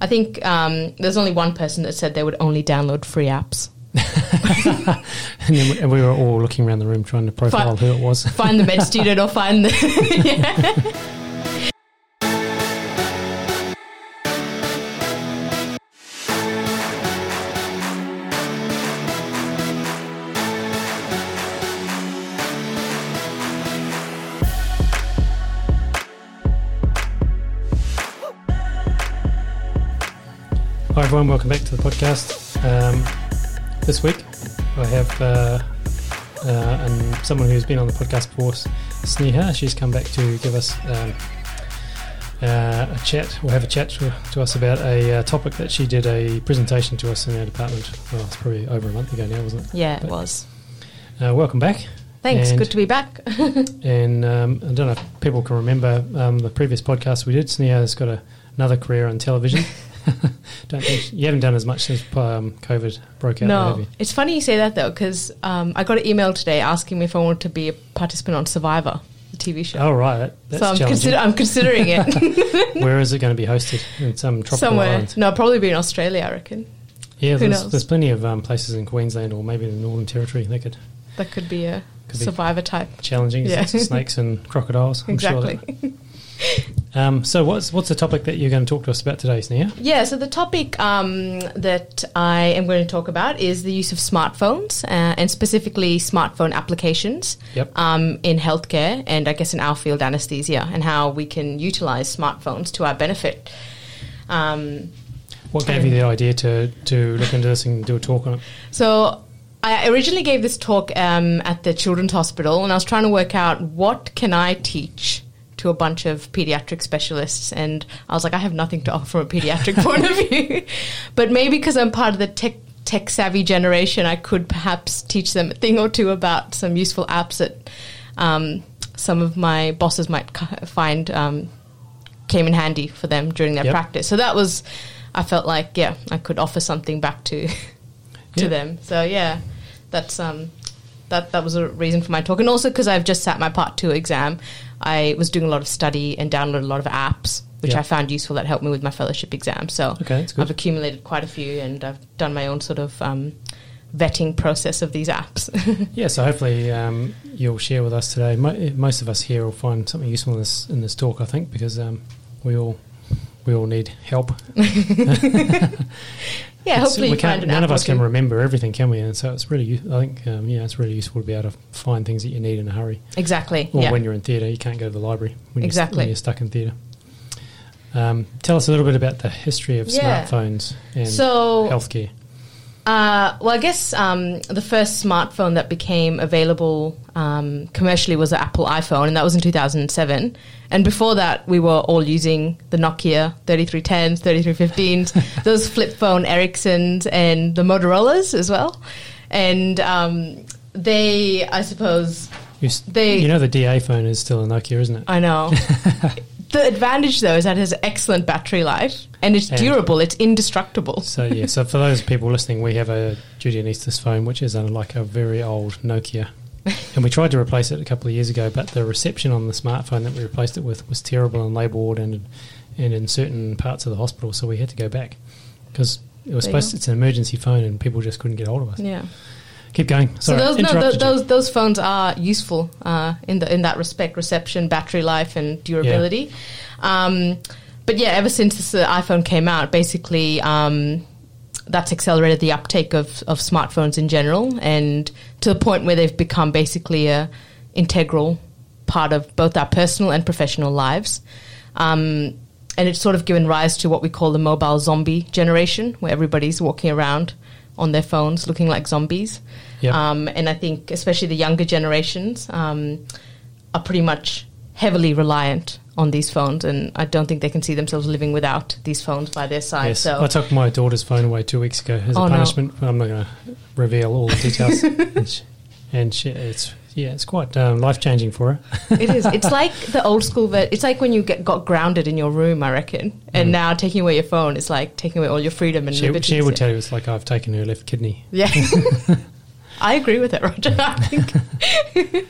I think um, there's only one person that said they would only download free apps. and then we, we were all looking around the room trying to profile Fi- who it was. Find the med student or find the. yeah. Everyone, welcome back to the podcast. Um, this week I have uh, uh, and someone who's been on the podcast before, Sneha. She's come back to give us um, uh, a chat. We'll have a chat to, to us about a uh, topic that she did a presentation to us in our department. Well, it's probably over a month ago now, wasn't it? yeah, it was. Uh, welcome back. Thanks. And- Good to be back. And um, I don't know if people can remember um, the previous podcast we did. Sneha has got a, another career on television. you haven't done as much since um, COVID broke out. have no, you? it's funny you say that though, because um, I got an email today asking me if I wanted to be a participant on Survivor, the TV show. Oh right, that, that's so I'm, consider- I'm considering it Where is it going to be hosted? In some tropical somewhere. island? No, probably be in Australia. I reckon Yeah, Who there's, knows? there's plenty of um, places in Queensland or maybe the Northern Territory they could that could be a Could be. Survivor type. challenging Yeah. snakes and crocodiles. I'm sure Exactly. that- um, so what's what's the topic that you're going to talk to us about today, Sneha? Yeah, so the topic um, that I am going to talk about is the use of smartphones uh, and specifically smartphone applications Yep. um, in healthcare and I guess in our field, anesthesia, and how we can utilize smartphones to our benefit. Um, What gave you the idea to to look into this and do a talk on it? so I originally gave this talk um, at the Children's Hospital, and I was trying to work out what can I teach to a bunch of pediatric specialists, and I was like, I have nothing to offer from a pediatric point of view, but maybe because I'm part of the tech tech savvy generation, I could perhaps teach them a thing or two about some useful apps that um, some of my bosses might find um, came in handy for them during their Yep. practice. So that was, I felt like, yeah, I could offer something back to to Yeah. them. So yeah, that's um, that that was a reason for my talk, and also because I've just sat my part two exam, I was doing a lot of study and downloaded a lot of apps, which Yeah. I found useful that helped me with my fellowship exam. So Okay. I've accumulated quite a few, and I've done my own sort of um, vetting process of these apps. Yeah, so hopefully um, you'll share with us today. Mo- most of us here will find something useful in this in this talk, I think, because um, we all we all need help. yeah, It's- hopefully we can't, none of us can remember everything, can we? And so it's really, I think, um, yeah, it's really useful to be able to find things that you need in a hurry. Exactly. Or yeah. when you're in theatre, you can't go to the library when, you're, Exactly. when you're stuck in theatre. Um, tell us a little bit about the history of Yeah. smartphones and so healthcare. Uh, well, I guess um, the first smartphone that became available um, commercially was the Apple iPhone, and that was in 2007. And before that, we were all using the Nokia 3310s, 3315s, those flip phone Ericssons, and the Motorola's as well. And um, they, I suppose, You, they- you know, the DA phone is still a Nokia, isn't it? I know. the advantage, though, is that it has excellent battery life, and it's And- durable, it's indestructible. So yeah, so for those people listening, we have a duty anaesthetist's phone, which is uh, like a very old Nokia, and we tried to replace it a couple of years ago, but the reception on the smartphone that we replaced it with was terrible in labour ward and and in certain parts of the hospital, so we had to go back because it was There supposed to, it's an emergency phone and people just couldn't get hold of us. Yeah. Keep going. So those, no, tho- interrupted you. those those phones are useful uh, in the in that respect: reception, battery life, and durability. Um, but yeah, ever since this uh, iPhone came out, basically um, that's accelerated the uptake of, of smartphones in general, and to the point where they've become basically a integral part of both our personal and professional lives. Um, and it's sort of given rise to what we call the mobile zombie generation, where everybody's walking around on their phones looking like zombies. Yep. Um, and I think, especially the younger generations, um, are pretty much heavily reliant on these phones, and I don't think they can see themselves living without these phones by their side. Yes, So, I took my daughter's phone away two weeks ago as Oh, a punishment. but I'm not going to reveal all the details. and she, and she, it's yeah, it's quite um, life changing for her. it is. It's like the old school. It's like when you get got grounded in your room, I reckon. And Mm. now taking away your phone is like taking away all your freedom and She, liberties. she would tell you it's like I've taken her left kidney. Yeah. I agree with it, Roger. I think.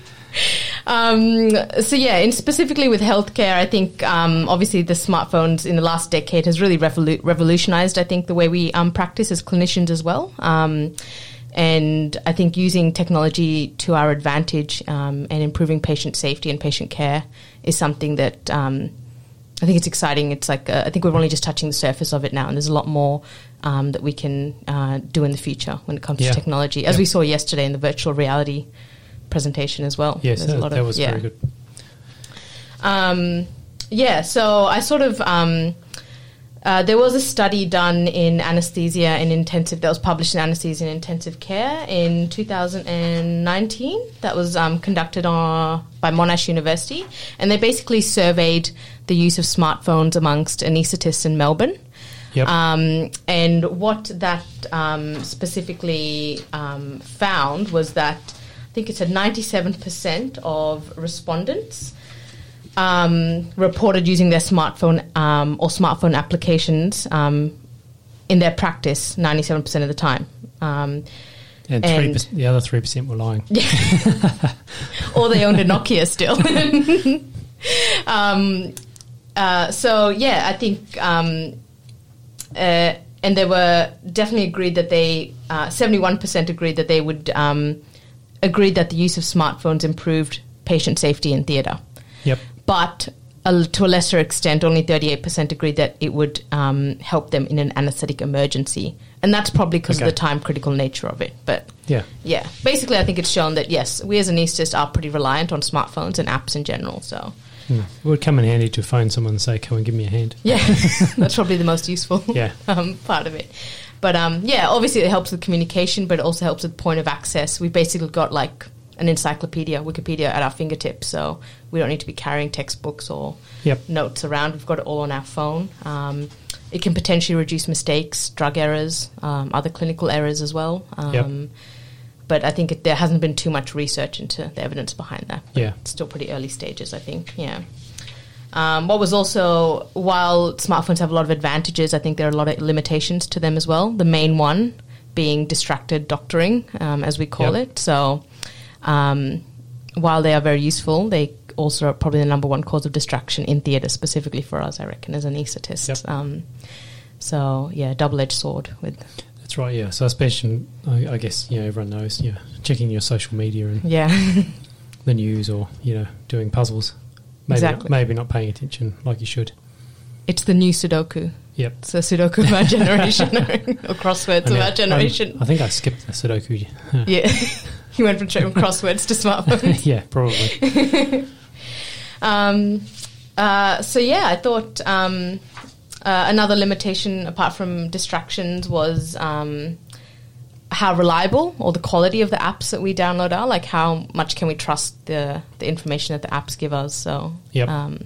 Um, so yeah, and specifically with healthcare, I think um, obviously the smartphones in the last decade has really revolu- revolutionized. I think the way we um, practice as clinicians as well. Um, and I think using technology to our advantage um, and improving patient safety and patient care is something that um, I think it's exciting. It's like uh, I think we're only just touching the surface of it now, and there's a lot more um, that we can uh, do in the future when it comes Yeah. to technology, as Yeah. we saw yesterday in the virtual reality presentation as well. Yes, that, lot that of- was yeah. very good. Um, yeah, so I sort of. Um, uh, there was a study done in anesthesia and intensive that was published in anesthesia and intensive care in 2019 that was um, conducted on, by Monash University and they basically surveyed the use of smartphones amongst anaesthetists in Melbourne Yep. um, and what that um, specifically um, found was that think it's said 97% of respondents um, reported using their smartphone um, or smartphone applications um, in their practice 97% of the time. Um, and and- 3%, the other 3% were lying. or they owned a Nokia still. um, uh, so yeah, I think, um, uh, and they were definitely agreed that they seventy-one percent agreed that they would um, agreed that the use of smartphones improved patient safety in theatre, Yep. but. uh, To a lesser extent, only 38% agreed that it would um, help them in an anesthetic emergency. And that's probably because Okay. of the time critical nature of it. But Yeah. yeah, basically, I think it's shown that yes, we as anaesthetists are pretty reliant on smartphones and apps in general. So Hmm. It would come in handy to phone someone and say, come and give me a hand. yeah, that's probably the most useful Yeah. um, part of it. But um, yeah, obviously it helps with communication, but it also helps with point of access. We've basically got like an encyclopedia, Wikipedia at our fingertips, so we don't need to be carrying textbooks or Yep. notes around. We've got it all on our phone. Um, it can potentially reduce mistakes, drug errors, um, other clinical errors as well. Um, Yep. But I think it, there hasn't been too much research into the evidence behind that. But Yeah. It's still pretty early stages, I think. Yeah. Um, what was also, while smartphones have a lot of advantages, I think there are a lot of limitations to them as well. The main one being distracted doctoring, um, as we call Yep. it. So, um, while they are very useful, they also are probably the number one cause of distraction in theatre, specifically for us, I reckon, as anaesthetists. Yep. Um, so, yeah, double edged sword with, That's right, yeah. So especially, I, I guess, you know, everyone knows, know, checking your social media and yeah. the news or, you know, doing puzzles. Maybe Exactly. Not, maybe not paying attention like you should. it's the new Sudoku. Yep. It's the Sudoku of our generation, or crosswords of our generation. I, I think I skipped the Sudoku. Yeah. you went from crosswords to smartphones. yeah, probably. Um, uh, so yeah, I thought um, uh, another limitation apart from distractions was um, how reliable or the quality of the apps that we download are. Like how much can we trust the the information that the apps give us? So Yep. um,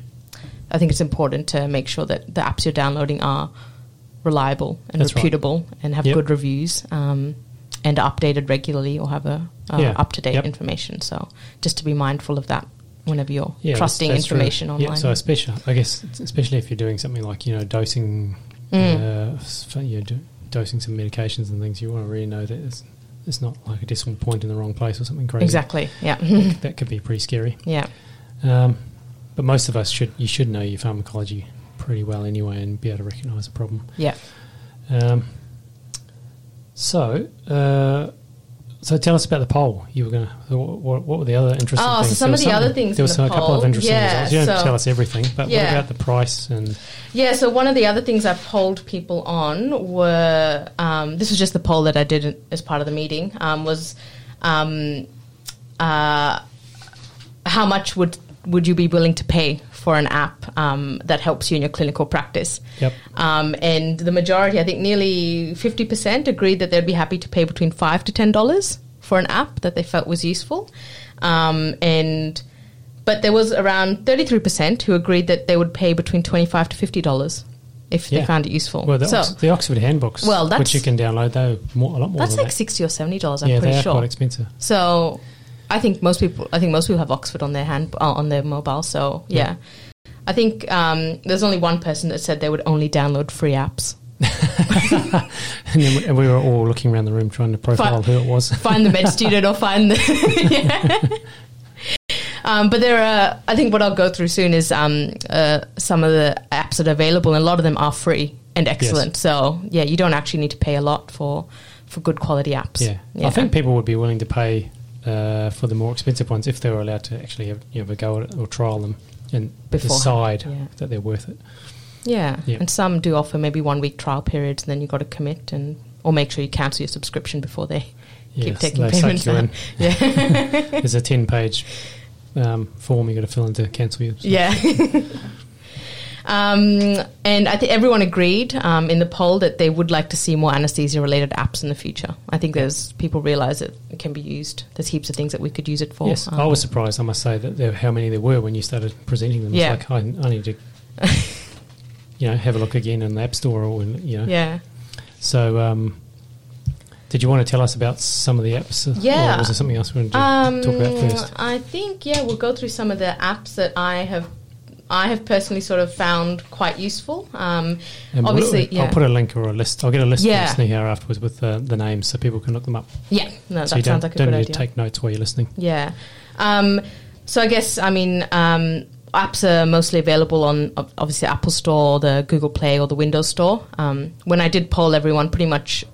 I think it's important to make sure that the apps you're downloading are reliable and That's right. reputable and have Yep. good reviews. Um, and are updated regularly or have a uh, Yeah. up to date Yep. information. So just to be mindful of that whenever you're Yeah, trusting that's- that's true. information online. Yeah, so especially, I guess, especially if you're doing something like you know dosing, Mm. uh, you know, dosing some medications and things, you want to really know that it's, it's not like a decimal point in the wrong place or something crazy. Exactly. Yeah. That could be pretty scary. yeah. Um, but most of us should you should know your pharmacology pretty well anyway and be able to recognise a problem. Yeah. Um, so, uh, so tell us about the poll. You were going to. What, what were the other interesting Oh, so things? some There of the other things There was the a couple of interesting Yeah, results. You don't so- tell us everything, but Yeah. what about the price and? Yeah. So one of the other things I polled people on were um, this was just the poll that I did as part of the meeting um, was um, uh, how much would would you be willing to pay for an app um, that helps you in your clinical practice? Yep. Um, and the majority, I think nearly 50%, agreed that they'd be happy to pay between 5 to $10 for an app that they felt was useful. Um, and but there was around 33% who agreed that they would pay between 25 to $50 if they found it useful. Well, the, so Ox- the Oxford handbooks, Well, which you can download, though, more, a lot more that's like that. 60 or $70, I'm yeah, pretty sure. quite expensive. So I think most people, I think most people have Oxford on their hand uh, on their mobile. So yeah, I think um, there's only one person that said they would only download free apps. and, then we, were all looking around the room trying to profile Fi- who it was. Find the med student or find the yeah. Um, but there are, I think what I'll go through soon is um, uh, some of the apps that are available, and a lot of them are free and excellent. So yeah, you don't actually need to pay a lot for for good quality apps. Yeah. I think people would be willing to pay uh, for the more expensive ones if they were allowed to actually have, you know, have a go at it or trial them and decide yeah. that they're worth it. Yeah. And some do offer maybe one week trial periods, and then you've got to commit and or make sure you cancel your subscription before they keep taking they suck payments. you out. in. Yeah, There's a 10 page um, form you got to fill in to cancel your. yeah. Um, and I think everyone agreed um, in the poll that they would like to see more anesthesia-related apps in the future. I think there's people realize it can be used. There's heaps of things that we could use it for. Yes, Um, I was surprised, I must say, that there, how many there were when you started presenting them. Yeah. It's like, I, I need to, you know, have a look again in the App Store or, in, you know. yeah. So, um, did you want to tell us about some of the apps? uh, Yeah. Or was there something else we wanted to Um, talk about first? I think yeah, we'll go through some of the apps that I have. I have personally sort of found quite useful. Um, we'll- obviously, yeah, I'll put a link or a list. I'll get a list Yeah. from here afterwards with uh, the names so people can look them up. yeah. No, so that sounds like a good idea. don't need to take notes while you're listening. Yeah. Um, so I guess I mean um, apps are mostly available on obviously Apple Store, the Google Play, or the Windows Store. Um, when I did poll everyone, pretty much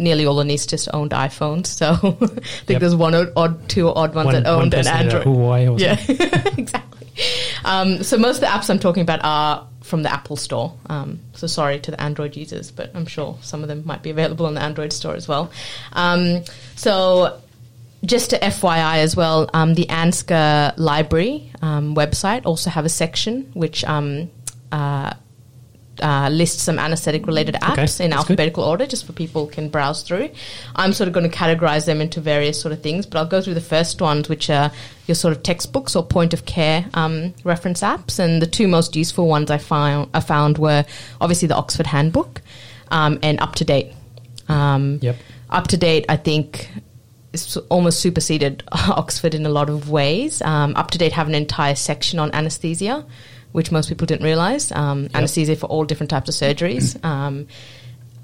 nearly all anaesthetists owned iPhones. So I think Yep. there's one odd, odd two odd ones One, that owned an person had a Android. Huawei or Yeah, exactly. Um, so most of the apps I'm talking about are from the Apple Store. Um, so sorry to the Android users, but I'm sure some of them might be available on the Android Store as well. Um, so just to FYI as well, um, the ANZCA library um, website also have a section which um, uh, uh, lists some anesthetic related apps Okay, in that's good. alphabetical order just for people can browse through. I'm sort of going to categorize them into various sort of things, but I'll go through the first ones, which are your sort of textbooks or point of care um, reference apps. And the two most useful ones I found, I found were obviously the Oxford Handbook um, and Up to Date. Um, Yep. Up to Date, I think, is almost superseded Oxford in a lot of ways. Um, Up to Date have an entire section on anesthesia, which most people didn't realize. Um, Anesthesia for all different types of surgeries.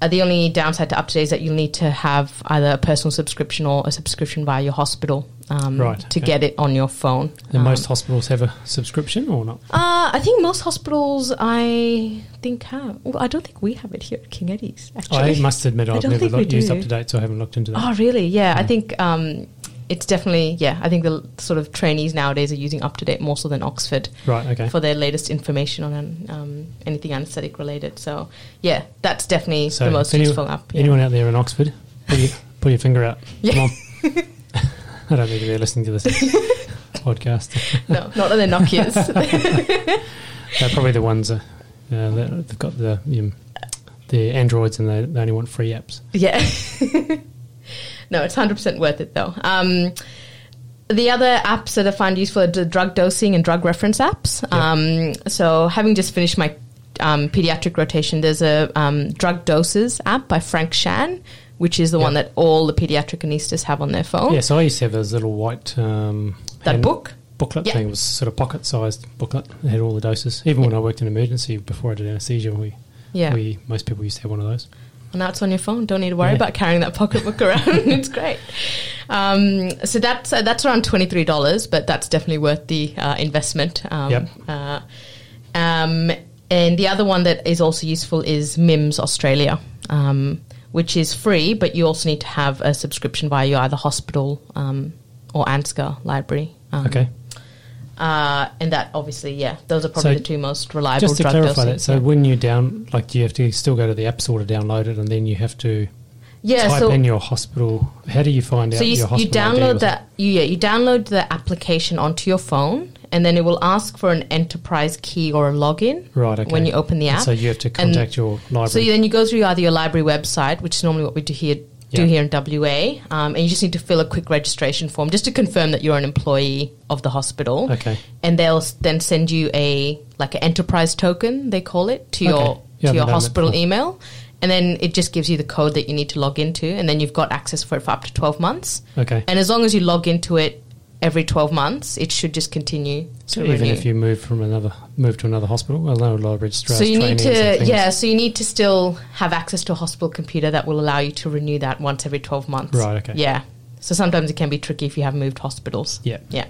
Uh, the only downside to Up to Date is that you'll need to have either a personal subscription or a subscription via your hospital um, Right, to okay. get it on your phone. And Um, most hospitals have a subscription or not? uh, I think most hospitals, I think have. Well, I don't think we have it here at King Eddie's. Actually, I must admit I I've never looked, used do. up to date, so I haven't looked into that. Oh, really? Yeah, I think um, it's definitely yeah. I think the sort of trainees nowadays are using up to date more so than Oxford Right, okay. for their latest information on um, anything anaesthetic related. So yeah, that's definitely So the most if any- useful app. Yeah. Anyone out there in Oxford, put your, pull your finger out. Yeah. Come on. I don't think they're listening to this podcast. no, not on their Nokias. They're probably the ones uh, uh, that they've got the um, the androids and they, they only want free apps. yeah. No, it's hundred percent worth it though. Um, the other apps that I find useful are the drug dosing and drug reference apps. Um, so, having just finished my um, pediatric rotation, there's a um, drug doses app by Frank Shann, which is the one that all the pediatric anaesthetists have on their phone. Yeah, so I used to have those little white um, That book. booklet Yeah. thing. It was sort of pocket sized booklet. It had all the doses. Even when I worked in emergency before I did anesthesia, we, Yeah. we most people used to have one of those. And now it's on your phone. Don't need to worry Yeah. about carrying that pocketbook around. it's great. Um, so that's uh, that's around twenty three dollars, but that's definitely worth the uh, investment. Um, Yep. uh, um, and the other one that is also useful is MIMS Australia, um, which is free, but you also need to have a subscription via your either hospital um, or ANZCA library. Um, Okay. Uh, and that obviously, yeah, those are probably So the two most reliable. Just to clarify that, so yeah. when you down, like, do you have to still go to the App Store to download it, and then you have to yeah, type so in your hospital? How do you find So out you, your you hospital download that you yeah you download the application onto your phone, and then it will ask for an enterprise key or a login Right. Okay. when you open the And app. so you have to And- contact your library. So then you go through either your library website, which is normally what we do here do Yeah. here in WA, um, and you just need to fill a quick registration form just to confirm that you're an employee of the hospital. okay. And they'll then send you a like an enterprise token they call it to Okay. your Yeah, to your hospital email. And then it just gives you the code that you need to log into, and then you've got access for it for up to 12 months. Okay. And as long as you log into it every 12 months, it should just continue So even renew. if you move from another move to another hospital, well, no, a lot of registrars. so you need to yeah, so you need to still have access to a hospital computer that will allow you to renew that once every 12 months. Right, okay. Yeah. So sometimes it can be tricky if you have moved hospitals. Yeah. Yeah.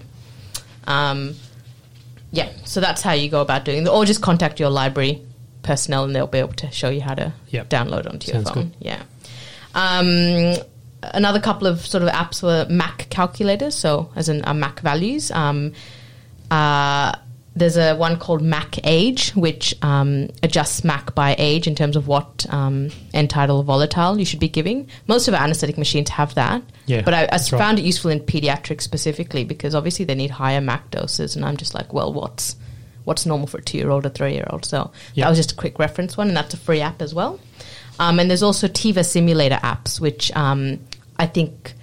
Um, yeah, so that's how you go about doing it. Or just contact your library personnel and they'll be able to show you how to Yep. download onto your Sounds phone. good. Yeah. Um, another couple of sort of apps were Mac calculators, so as in uh, Mac values. Um, uh, there's a one called Mac Age, which um, adjusts Mac by age in terms of what um, end volatile you should be giving. Most of our anesthetic machines have that, Yeah, but I, I that's right. found it useful in pediatrics specifically because obviously they need higher Mac doses, and I'm just like, well, what's what's normal for a two year old or three year old? So Yeah. that was just a quick reference one, and that's a free app as well. Um, and there's also TIVA simulator apps, which um, I think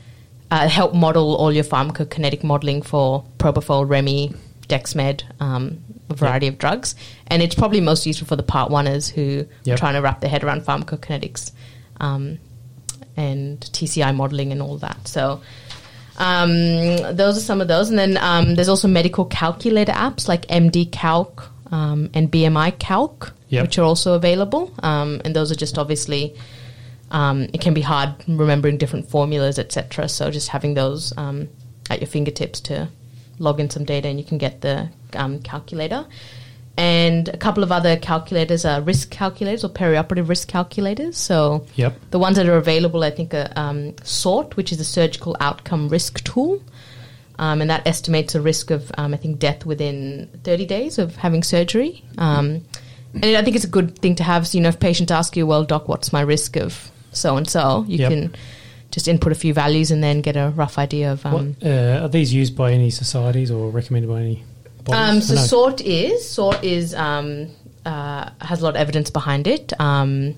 uh, help model all your pharmacokinetic modeling for propofol, Remi, Dexmed, um, a variety of drugs. And it's probably most useful for the part oneers who Yep. are trying to wrap their head around pharmacokinetics um, and TCI modeling and all that. So um, those are some of those. And then um, there's also medical calculator apps like MD Calc um, and BMI Calc, Yep. which are also available. Um, and those are just obviously, um, it can be hard remembering different formulas, etc. So just having those um, at your fingertips to log in some data and you can get the um, calculator. And a couple of other calculators are risk calculators or perioperative risk calculators. So Yep. the ones that are available, I think, are um, SORT, which is a surgical outcome risk tool. Um, and that estimates a risk of, um, I think, death within 30 days of having surgery. Um, and I think it's a good thing to have. So, you know, if patients ask you, well, doc, what's my risk of so and so, you Yep. can just input a few values and then get a rough idea of. Um, what, uh, are these used by any societies or recommended by any bodies? Um, so SORT is SORT is um, uh, has a lot of evidence behind it. Um,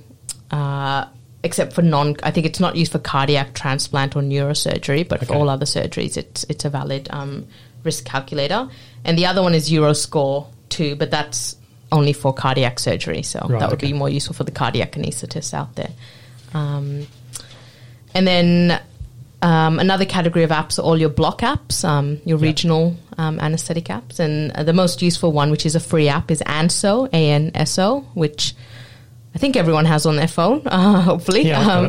uh, except for non, I think it's not used for cardiac transplant or neurosurgery, but for all other surgeries, it's it's a valid um, risk calculator. And the other one is Euroscore II, but that's only for cardiac surgery, so Right, that would okay. be more useful for the cardiac anaesthetists out there. Um, and then um, another category of apps are all your block apps, um, your Yeah. regional um, anesthetic apps. And uh, the most useful one, which is a free app, is ANSO, A-N-S-O, which I think everyone has on their phone, uh, hopefully. Yeah, um,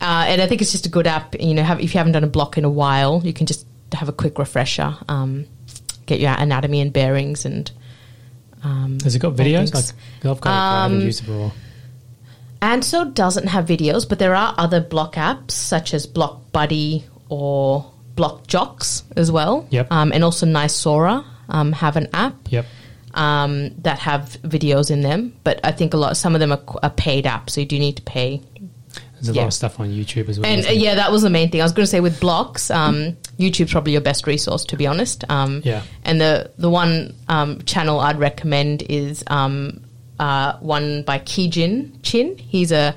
uh, and I think it's just a good app. You know, have, if you haven't done a block in a while, you can just have a quick refresher, um, get your anatomy and bearings and um, Has it got videos? Like. I've got it, I haven't Um, used it before. Anso doesn't have videos, but there are other block apps such as Block Buddy or Block Jocks as well. Yep. Um, and also NYSORA um, have an app Yep. um, that have videos in them. But I think a lot, some of them are, are paid apps, so you do need to pay. There's a yeah. lot of stuff on YouTube as well. And uh, yeah, that was the main thing. I was going to say with blocks, um, YouTube's probably your best resource, to be honest. Um, Yeah. And the the one um, channel I'd recommend is um, uh, one by Ki Jinn Chin. He's a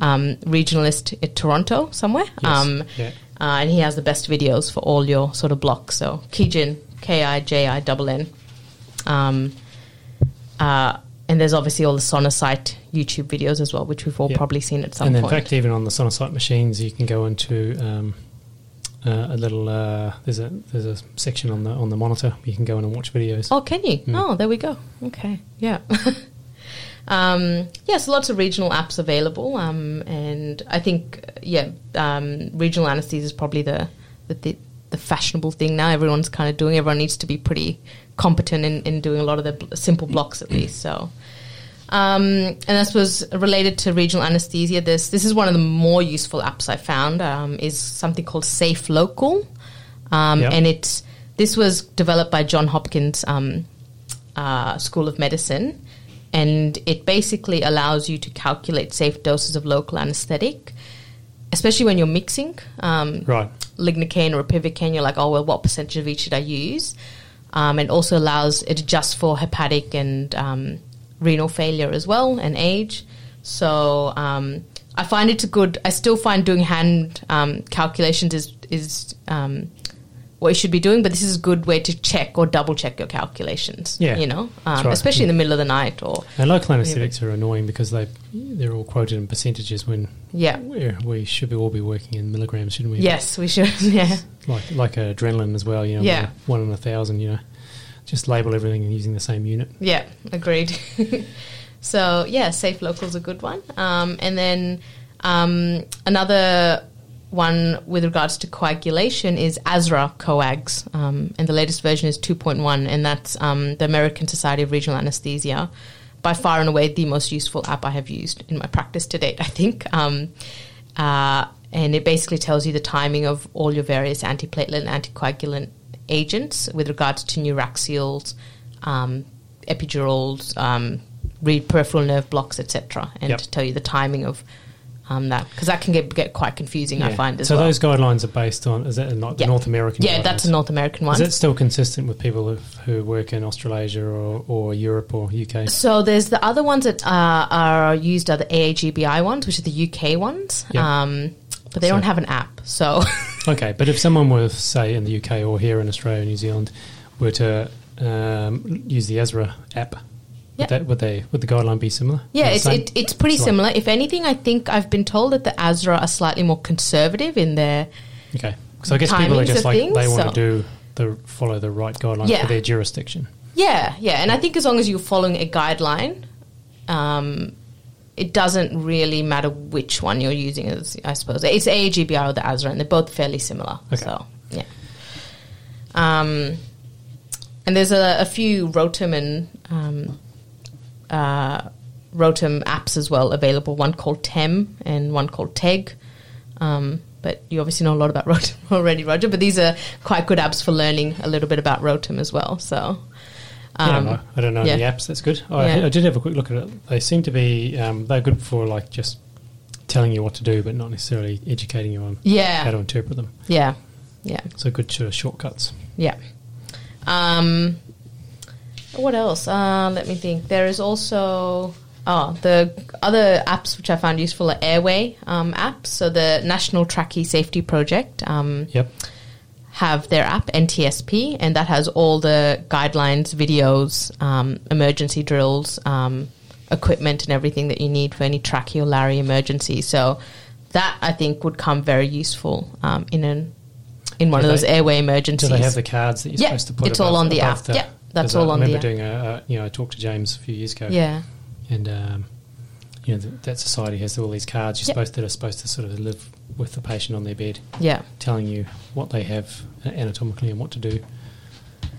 um, regionalist at Toronto somewhere. Yes. Um, Yeah. uh, and he has the best videos for all your sort of blocks. So Ki Jinn, K I J I double N. Um, uh, and there's obviously all the Sonosite YouTube videos as well, which we've all Yeah. probably seen at some point. and in fact, even on the Sonosite machines, you can go into um, uh, a little. Uh, there's a there's a section on the on the monitor. You can go in and watch videos. Oh, can you? Mm. Oh, there we go. Okay, yeah. um, yes, lots of regional apps available, um, and I think yeah, um, regional anesthesia is probably the, the the fashionable thing now. Everyone's kind of doing. Everyone needs to be pretty competent in, in doing a lot of the bl- simple blocks at least. So. Um, and I suppose related to regional anesthesia, this this is one of the more useful apps I found. Um, is something called Safe Local, um, Yep. and it's this was developed by John Hopkins um, uh, School of Medicine, and it basically allows you to calculate safe doses of local anesthetic, especially when you're mixing um, Right. lignocaine or ipivacaine. You're like, oh well, what percentage of each should I use? Um, and also allows it adjusts for hepatic and um, renal failure as well and age. So um, I find it's a good. I still find doing hand um, calculations is is um, what you should be doing, but this is a good way to check or double check your calculations. Yeah, you know, um, right. especially in the middle of the night or And local anaesthetics are annoying because they they're all quoted in percentages when yeah. we're, we should be all be working in milligrams, shouldn't we? Yes, we should. Yeah, Like like adrenaline as well. You know, Yeah. one, one in a thousand. You know, just label everything and using the same unit. yeah, agreed. so yeah, safe local's a good one. Um, and then um, another one with regards to coagulation is ASRA Coags, um, and the latest version is 2.1, and that's um, the American Society of Regional Anesthesia. By far and away, the most useful app I have used in my practice to date, I think. Um, uh, and it basically tells you the timing of all your various antiplatelet and anticoagulant agents with regards to neuraxials, um, epidurals, um, read peripheral nerve blocks, etc., and Yep. to tell you the timing of um, that because that can get get quite confusing. I find as so well. those guidelines are based on is that not Yeah. the North American? yeah, that's a? North American one. Is it still consistent with people who, who work in Australasia or, or Europe or UK? So there's the other ones that uh, are used are the AAGBI ones, which are the UK ones, Yeah. um, but they So- don't have an app. So Okay, but if someone were, say, in the UK or here in Australia, or New Zealand, were to um, use the ASRA app, Yeah. Would, that, would they would the guideline be similar? yeah, it's it, it's pretty Right. similar. If anything, I think I've been told that the ASRA are slightly more conservative in their okay. So I guess people are just like things, they want so- to do the follow the right guideline Yeah. for their jurisdiction. yeah yeah, and I think as long as you're following a guideline. Um, it doesn't really matter which one you're using, as I suppose. It's AAGBI or the ASRA, and they're both fairly similar. Okay. So, yeah. Um, and there's a, a few Rotem and um, uh, Rotem apps as well available. One called Tem and one called Teg. Um, but you obviously know a lot about Rotem already, Roger. But these are quite good apps for learning a little bit about Rotem as well. So, um, no, I don't know yeah. the apps. That's good. I, Yeah. I did have a quick look at it. They seem to be um, they're good for like just telling you what to do, but not necessarily educating you on yeah, how to interpret them. yeah, yeah. So good sort of shortcuts. Yeah. Um, what else? Uh, let me think. There is also oh the other apps which I found useful are Airway um, apps. So the National Tracheostomy Safety Project um, Yep. have their app NTSP, and that has all the guidelines, videos, um, emergency drills, um, equipment, and everything that you need for any tracheolary emergency. So that I think would come very useful um, in an in one Do of those they- airway Do emergencies. they have the cards that you're supposed to put? it's all on the app. Yeah, that's all I on the I remember app. doing a, a you know I talked to James a few years ago. yeah. and um, you know th- that society has all these cards you're Yeah. supposed that are supposed to sort of live with the patient on their bed, Yeah, telling you what they have anatomically and what to do.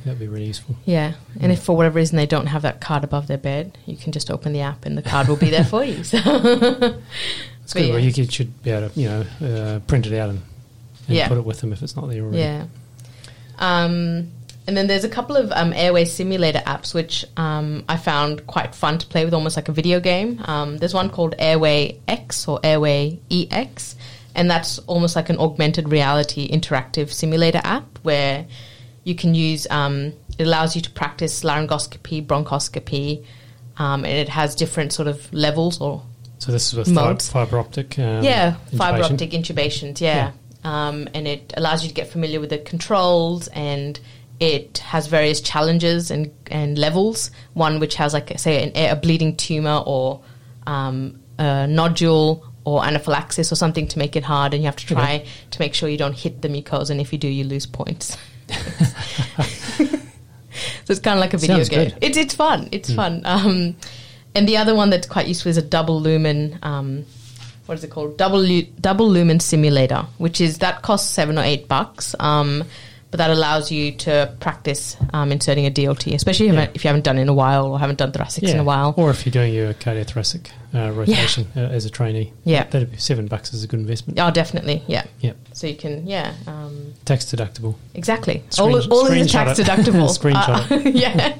That'd be really useful. yeah. And if for whatever reason they don't have that card above their bed, you can just open the app and the card will be there for you. So It's good. yeah. Well, you could, should be able to you know uh, print it out and, and Yeah. put it with them if it's not there already. yeah. Um, and then there's a couple of um, airway simulator apps which um, I found quite fun to play with, almost like a video game. Um, there's one called Airway X or Airway EX, and that's almost like an augmented reality interactive simulator app where you can use. Um, it allows you to practice laryngoscopy, bronchoscopy, um, and it has different sort of levels or So this is with Modes. fiber optic. Um, yeah, fiber optic intubations. Yeah, Um, and it allows you to get familiar with the controls, and it has various challenges and and levels. One which has like say an, a bleeding tumor or um, a nodule or anaphylaxis or something to make it hard, and you have to try Okay. to make sure you don't hit the mucosa, and if you do, you lose points. so it's kind of like a video Sounds game. good. It's it's fun. It's fun. Um, and the other one that's quite useful is a double lumen. Um, what is it called? Double double lumen simulator, which is that costs seven or eight bucks. Um, but that allows you to practice um, inserting a DLT, especially if, Yeah. you haven't- if you haven't done it in a while or haven't done thoracics in a while. Or if you're doing your cardiothoracic uh, rotation uh, as a trainee. Yeah. That'd be seven bucks is a good investment. Oh, definitely, yeah. Yep. So you can, yeah, um, Tax deductible. exactly. Screen- all all is tax deductible. Screenshot Uh, yeah,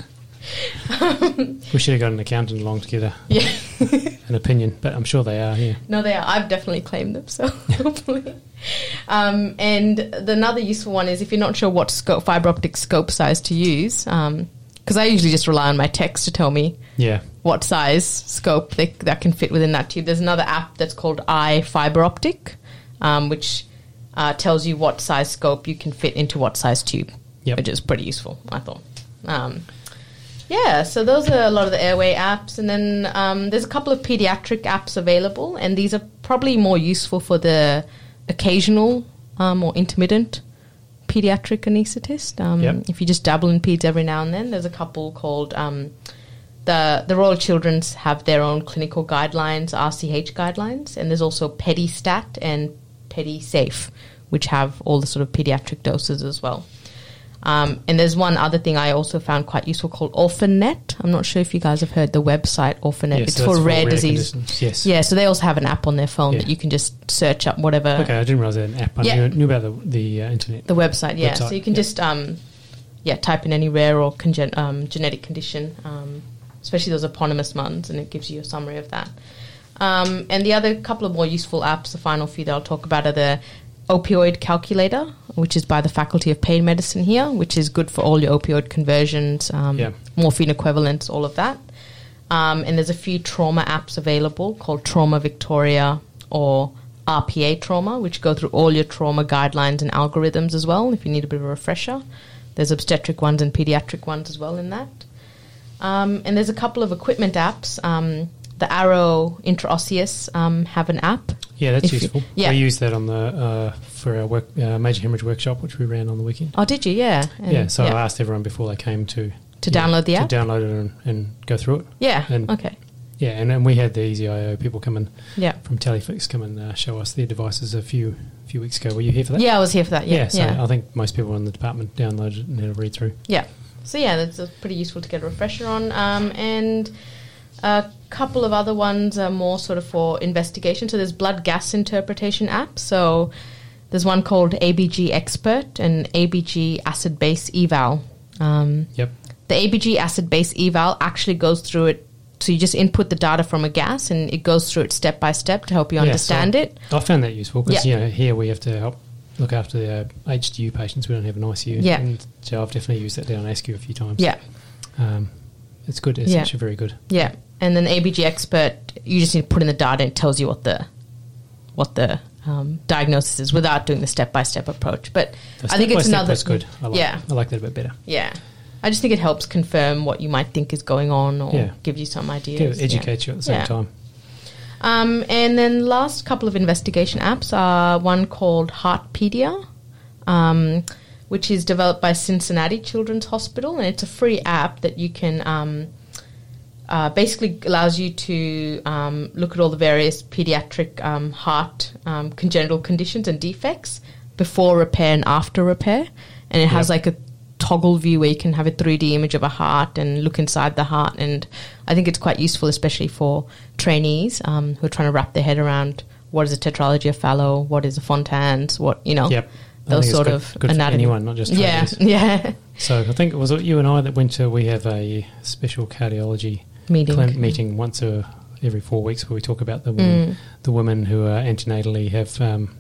We should have got an accountant along to get a, yeah. an opinion, but I'm sure they are here. No, they are. I've definitely claimed them, so hopefully. Um, and the another useful one is if you're not sure what scope, fiber optic scope size to use, because I usually just rely on my text to tell me Yeah. what size scope they, that can fit within that tube. There's another app that's called i Fiber Optic, um, which uh, tells you what size scope you can fit into what size tube, Yep. which is pretty useful, I thought. Um, yeah, so those are a lot of the airway apps, and then um, there's a couple of pediatric apps available, and these are probably more useful for the occasional um, or intermittent pediatric anaesthetist. Um, Yep. If you just dabble in peds every now and then, there's a couple called um, the the Royal Children's have their own clinical guidelines, RCH guidelines, and there's also PediStat and Pedi Safe, which have all the sort of pediatric doses as well. Um, and there's one other thing I also found quite useful called Orphanet. I'm not sure if you guys have heard the website Orphanet. Yeah, it's so for that's rare, disease. Yes. Yeah, so they also have an app on their phone Yeah. that you can just search up whatever Okay, I didn't realize they had an app. I Yeah. knew, knew about the, the uh, internet. the website. Yeah, Website, so you can yeah. just um, yeah type in any rare or congen- um, genetic condition, um, especially those eponymous ones, and it gives you a summary of that. Um, and the other couple of more useful apps, the final few that I'll talk about are the opioid calculator, which is by the Faculty of Pain Medicine here, which is good for all your opioid conversions, um, Yeah. morphine equivalents, all of that. Um, and there's a few trauma apps available called Trauma Victoria or RPA Trauma, which go through all your trauma guidelines and algorithms as well. If you need a bit of a refresher, there's obstetric ones and pediatric ones as well in that. Um, and there's a couple of equipment apps. The Arrow Intraosseous um, have an app. Yeah, that's If you- useful. yeah. We used that on the uh, for our work, uh, major hemorrhage workshop, which we ran on the weekend. Oh, did you? Yeah. And- yeah, so yeah. I asked everyone before they came to To yeah, download the app? to download it and, and go through it. Yeah. and- okay. Yeah, and, and we had the EZ-IO people come in Yeah. from Teleflex come and uh, show us their devices a few few weeks ago. Were you here for that? Yeah, I was here for that. Yeah. so yeah. I think most people in the department downloaded it and had a read through. Yeah. So yeah, that's uh, pretty useful to get a refresher on. Um, and a couple of other ones are more sort of for investigation. So there's blood gas interpretation app. So there's one called ABG Expert and ABG Acid Base Eval. Um, Yep. the ABG acid base eval actually goes through it. So you just input the data from a gas, and it goes through it step by step to help you Yeah, understand so it. I found that useful because Yeah. you know here we have to help look after the uh, HDU patients. We don't have an ICU. Yeah. And so I've definitely used that down ASCU a few times. Yeah, Um, it's good. It's Yeah. actually very good. yeah. And then the ABG expert, you just need to put in the data, and it tells you what the what the um, diagnosis is without doing the step by step approach. But I think it's another was good. I like, yeah, I like that a bit better. yeah. I just think it helps confirm what you might think is going on, or Yeah. gives you some ideas. Yeah. Educate you at the same Yeah. time. Um, and then last couple of investigation apps are one called Heartpedia, um, which is developed by Cincinnati Children's Hospital, and it's a free app that you can um, uh, basically allows you to um, look at all the various pediatric um, heart um, congenital conditions and defects before repair and after repair, and it has Yep. like a toggle view where you can have a 3D image of a heart and look inside the heart. And I think it's quite useful, especially for trainees um, who are trying to wrap their head around what is a tetralogy of Fallot, what is a Fontans, what, you know, Yep. Those sort good- of good for anatomy. anyone, not just yeah, trainees. yeah. So I think it was you and I that went to. We have a special cardiology Meeting. meeting once a, every four weeks where we talk about the women, Mm. the women who are antenatally have um,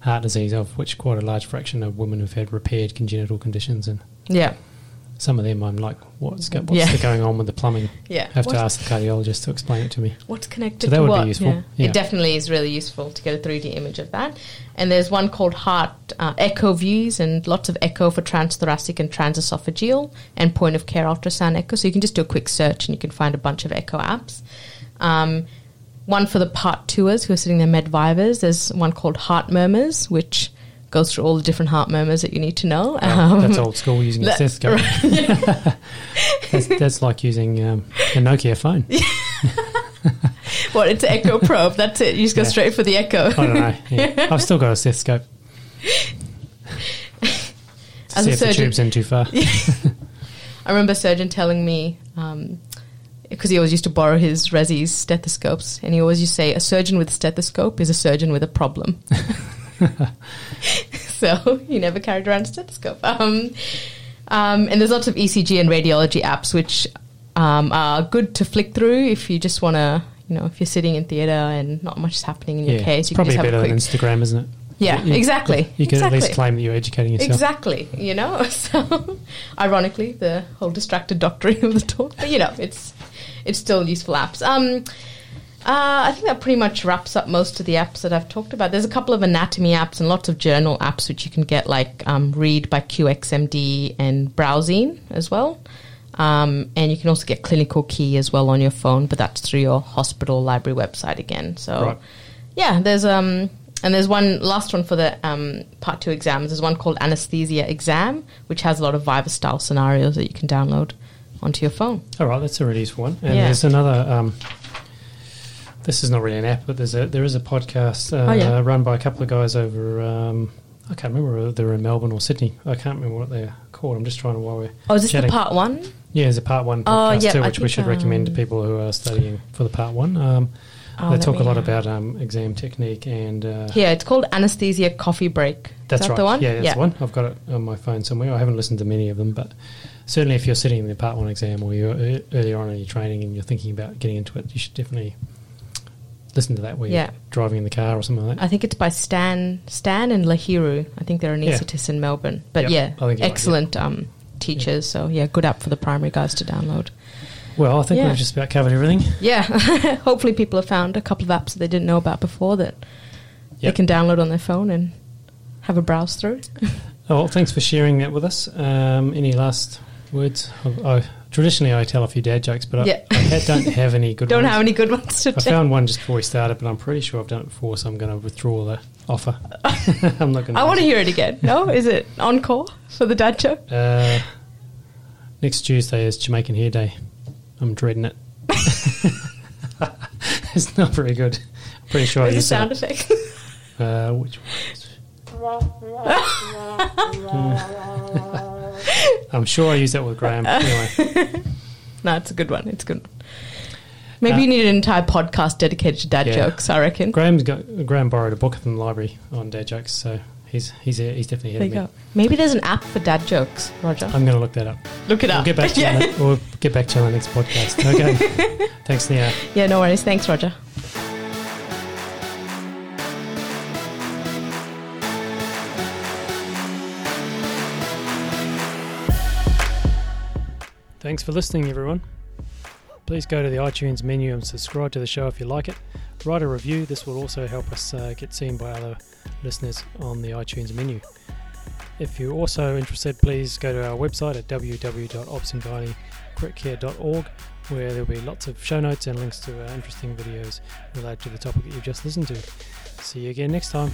heart disease, of which quite a large fraction are women who've had repaired congenital conditions, and Yeah, some of them I'm like, what's, go- what's Yeah. going on with the plumbing? yeah. I have What- to ask the cardiologist to explain it to me. What's connected So that to would be what? useful, Yeah. yeah. It definitely is really useful to get a 3D image of that. And there's one called Heart uh, Echo Views, and lots of echo for transthoracic and transesophageal, and point of care ultrasound echo. So you can just do a quick search and you can find a bunch of echo apps. Um, one for the part tours who are sitting there med vivas. There's one called Heart Murmurs, which goes through all the different heart murmurs that you need to know. Oh, that's Um, old school using a that- stethoscope. that's, that's like using um, a Nokia phone. What? It's an echo probe. That's it. You just go Yeah. straight for the echo. I don't know. Yeah. I've still got a stethoscope. As See a if the tube's in too far. I remember a surgeon telling me, because he always used to borrow his Resi's stethoscopes, and he always used to say, a surgeon with a stethoscope is a surgeon with a problem. so he never carried around a stethoscope. Um, um, and there's lots of ECG and radiology apps, which um, are good to flick through if you just want to, you know, if you're sitting in theater and not much is happening in your case. it's You can probably better a quick. than Instagram, isn't it? Yeah, You- exactly. You can at least claim that you're educating yourself. Exactly, you know. So, ironically, the whole distracted doctoring of the talk, but you know, it's it's still useful apps. Um, uh, I think that pretty much wraps up most of the apps that I've talked about. There's a couple of anatomy apps and lots of journal apps which you can get, like um, Read by QXMD and BrowZine as well. Um, and you can also get Clinical Key as well on your phone, but that's through your hospital library website again. So, Right. yeah, there's um, and there's one last one for the um, part two exams. There's one called Anesthesia Exam, which has a lot of Viva style scenarios that you can download onto your phone. All right, that's a really useful one. And Yeah. there's another. Um, this is not really an app, but there's a there is a podcast uh, Oh, yeah. run by a couple of guys over. Um, I can't remember whether they're in Melbourne or Sydney. I can't remember what they're called. I'm just trying to while we're Oh, is this chatting. the part one? Yeah, there's a part one podcast yeah, too, which we think, should recommend to um, people who are studying for the part one. Um, Oh, they talk a lot uh, about um, exam technique and uh, Yeah, it's called Anesthesia Coffee Break. that's is that right. the one? Yeah, that's the one. I've got it on my phone somewhere. I haven't listened to many of them, but certainly if you're sitting in the part one exam or you're earlier on in your training and you're thinking about getting into it, you should definitely listen to that where Yeah. you're driving in the car or something like that. I think it's by Stan Stan and Lahiru. I think they're Yeah. anaesthetists in Melbourne. But Yep, yeah, you're right, yeah. excellent um, teachers. So yeah, good app for the primary guys to download. Well, I think Yeah. we've just about covered everything. Yeah, hopefully people have found a couple of apps that they didn't know about before that they can download on their phone and have a browse through. Oh, well, thanks for sharing that with us. Um, any last words? I, I, traditionally, I tell a few dad jokes, but I, Yeah. I ha- don't have any good Don't ones. have any good ones to tell. I found one just before we started, but I'm pretty sure I've done it before, so I'm going to withdraw the offer. I'm not going. I want to hear it again. No, is it encore for the dad joke? Uh, next Tuesday is Jamaican Hair Day. I'm dreading it. it's not very good. I'm pretty sure I Where's the used sound that. effect? Uh, which one? I'm sure I used that with Graham. Anyway, no, it's a good one. It's good. Maybe Uh, you need an entire podcast dedicated to dad Yeah. jokes. I reckon. Graham's got, Graham borrowed a book from the library on dad jokes, so he's he's he's definitely There ahead you of me. go. Maybe there's an app for dad jokes, Roger. I'm going to look that up. Look it We'll up. get back to you. yeah. That, we'll get back to you on the next podcast. Okay. Thanks, Nia. yeah, no worries. Thanks, Roger. Thanks for listening, everyone. Please go to the iTunes menu and subscribe to the show if you like it. Write a review. This will also help us uh, get seen by other listeners on the iTunes menu. If you're also interested, please go to our website at www.obsandgynaecritcare.org where there'll be lots of show notes and links to uh, interesting videos related to the topic that you've just listened to. See you again next time.